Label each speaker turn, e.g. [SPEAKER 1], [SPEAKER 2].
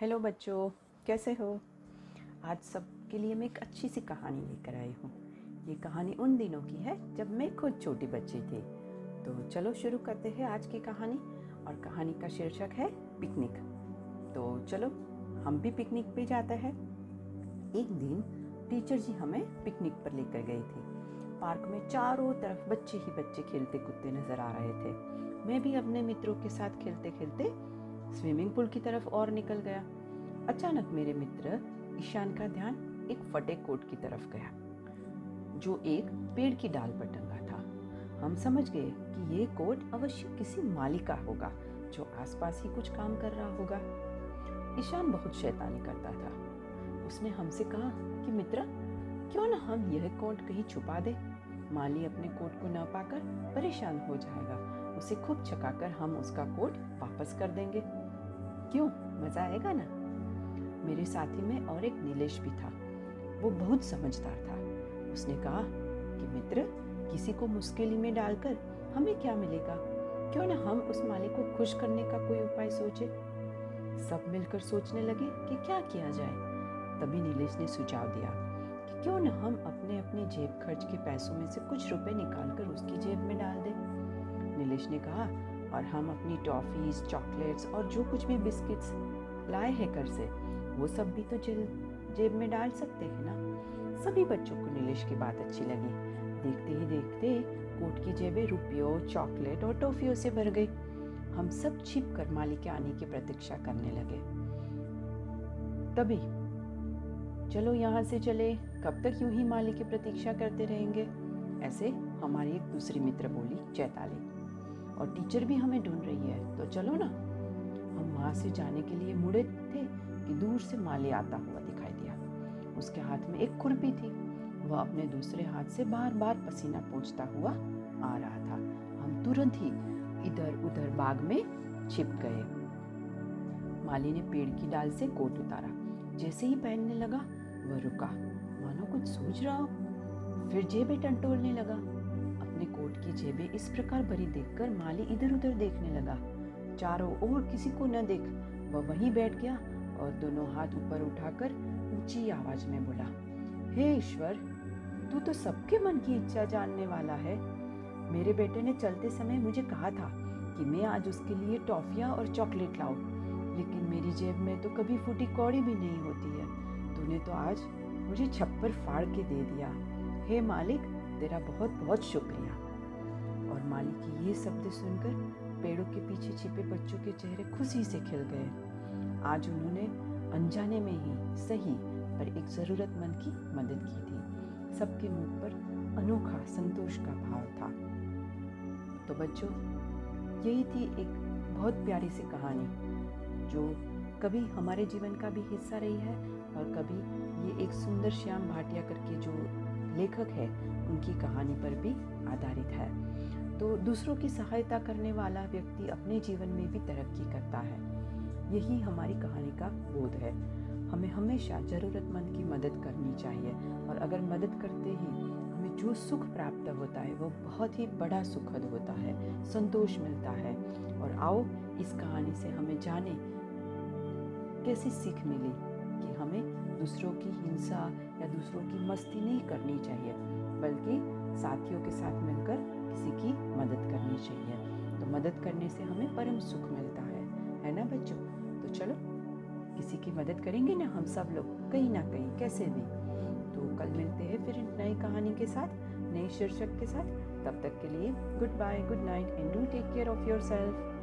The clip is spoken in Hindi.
[SPEAKER 1] हेलो बच्चों, कैसे हो? आज सबके लिए मैं एक अच्छी सी कहानी लेकर आई हूँ। ये कहानी उन दिनों की है जब मैं खुद छोटी बच्ची थी। तो चलो शुरू करते हैं आज की कहानी और कहानी का शीर्षक है पिकनिक। तो चलो, हम भी पिकनिक पे जाते हैं। एक दिन टीचर जी हमें पिकनिक पर लेकर गए थे। पार्क में चारों तरफ़ बच्चे ही बच्चे खेलते कूदते नज़र आ रहे थे। मैं भी अपने मित्रों के साथ खेलते खेलते स्विमिंग पूल की तरफ़ और निकल गया। अचानक मेरे मित्र ईशान का ध्यान एक फटे कोट की तरफ़ गया, जो एक पेड़ की डाल पर टंगा था। हम समझ गए कि ये कोट अवश्य किसी माली का होगा, जो आसपास ही कुछ काम कर रहा होगा। ईशान बहुत शैतानी करता था। उसने हमसे कहा कि, मित्र, क्यों ना हम यह कोट कहीं छुपा दे? माली अपने कोट को ना पाकर परेशान हो जाएगा। उसे खूब छकाकर हम उसका कोट वापस कर देंगे। क्यों? मज़ा आएगा ना? मेरे साथी में और एक नीलेश भी था। वो बहुत समझदार था। उसने कहा कि, मित्र, किसी को मुश्किल में डालकर हमें क्या मिलेगा? क्यों ना हम उस मालिक को खुश करने का कोई उपाय सोचे? सब मिलकर सोचने लगे कि क्या किया जाए। तभी नीलेश ने सुझाव दिया कि क्यों न हम अपने अपने जेब खर्च के पैसों में से कुछ रुपए निकालकर उसकी जेब में डाल दें। नीलेश ने कहा, और हम अपनी टॉफीज चॉकलेट्स और जो कुछ भी बिस्किट्स लाए हैं घर से, वो सब भी तो जेल, जेब में डाल सकते हैं ना? सभी बच्चों को नीलेश की बात अच्छी लगी। देखते ही देखते कोट की जेबें रुपयों चॉकलेट और टॉफियों से भर गई। हम सब छिप कर माली के आने की प्रतीक्षा करने लगे। तभी, चलो यहाँ से चले, कब तक यूँ ही माली की प्रतीक्षा करते रहेंगे? ऐसे हमारी एक दूसरी मित्र बोली, चैताली। और टीचर भी हमें ढूंढ रही है। तो चलो ना, हम वहाँ से जाने के लिए मुड़े थे कि दूर से माली आता हुआ दिखाई दिया। उसके हाथ में एक खुरपी थी। वह अपने दूसरे हाथ से बार बार पसीना पोंछता हुआ आ रहा था। हम तुरंत ही इधर उधर बाग में छिप गए। माली ने पेड़ की डाल से कोट उतारा। जैसे ही पहनने लगा, वह रुका। मानो कुछ सोच रहा हो। फिर जेबें टंटोलने लगा। अपने कोट की जेबें इस प्रकार भरी देखकर माली इधर उधर देखने लगा। चारों ओर किसी को न देख, वह वहीं बैठ गया और दोनों हाथ ऊपर उठाकर ऊँची आवाज़ में बोला, हे ईश्वर, तू तो सबके मन की इच्छा जानने वाला है। मेरे बेटे ने चलते समय मुझे कहा था कि मैं आज उसके लिए टॉफियाँ और चॉकलेट लाऊं, लेकिन मेरी जेब में तो कभी फूटी कौड़ी भी नहीं होती है। तूने तो आज मुझे छप्पर फाड़ के दे दिया। हे मालिक तेरा बहुत बहुत शुक्रिया। और मालिक की ये शब्द सुनकर पेड़ों के पीछे छिपे बच्चों के चेहरे खुशी से खिल गए। आज उन्होंने अनजाने में ही सही, पर एक ज़रूरतमंद की मदद की थी। सबके मुख पर अनोखा संतोष का भाव था। तो बच्चों, यही थी एक बहुत प्यारी सी कहानी, जो कभी हमारे जीवन का भी हिस्सा रही है और कभी ये एक सुंदर श्याम भाटिया करके जो लेखक है, उनकी कहानी पर भी आधारित है। तो दूसरों की सहायता करने वाला व्यक्ति अपने जीवन में भी तरक्की करता है। यही हमारी कहानी का बोध है। हमें हमेशा ज़रूरतमंद की मदद करनी चाहिए और अगर मदद करते ही हमें जो सुख प्राप्त होता है, वो बहुत ही बड़ा सुखद होता है, संतोष मिलता है। और आओ, इस कहानी से हमें जाने, कैसी सीख मिली कि हमें दूसरों की हिंसा या दूसरों की मस्ती नहीं करनी चाहिए, बल्कि साथियों के साथ मिलकर किसी की मदद करनी चाहिए। तो मदद करने से हमें परम सुख मिलता है है ना बच्चों? तो चलो, किसी की मदद करेंगे ना हम सब लोग, कहीं ना कहीं, कैसे भी। तो कल मिलते हैं फिर नई कहानी के साथ, नए शीर्षक के साथ। तब तक के लिए goodbye good night and do take care of yourself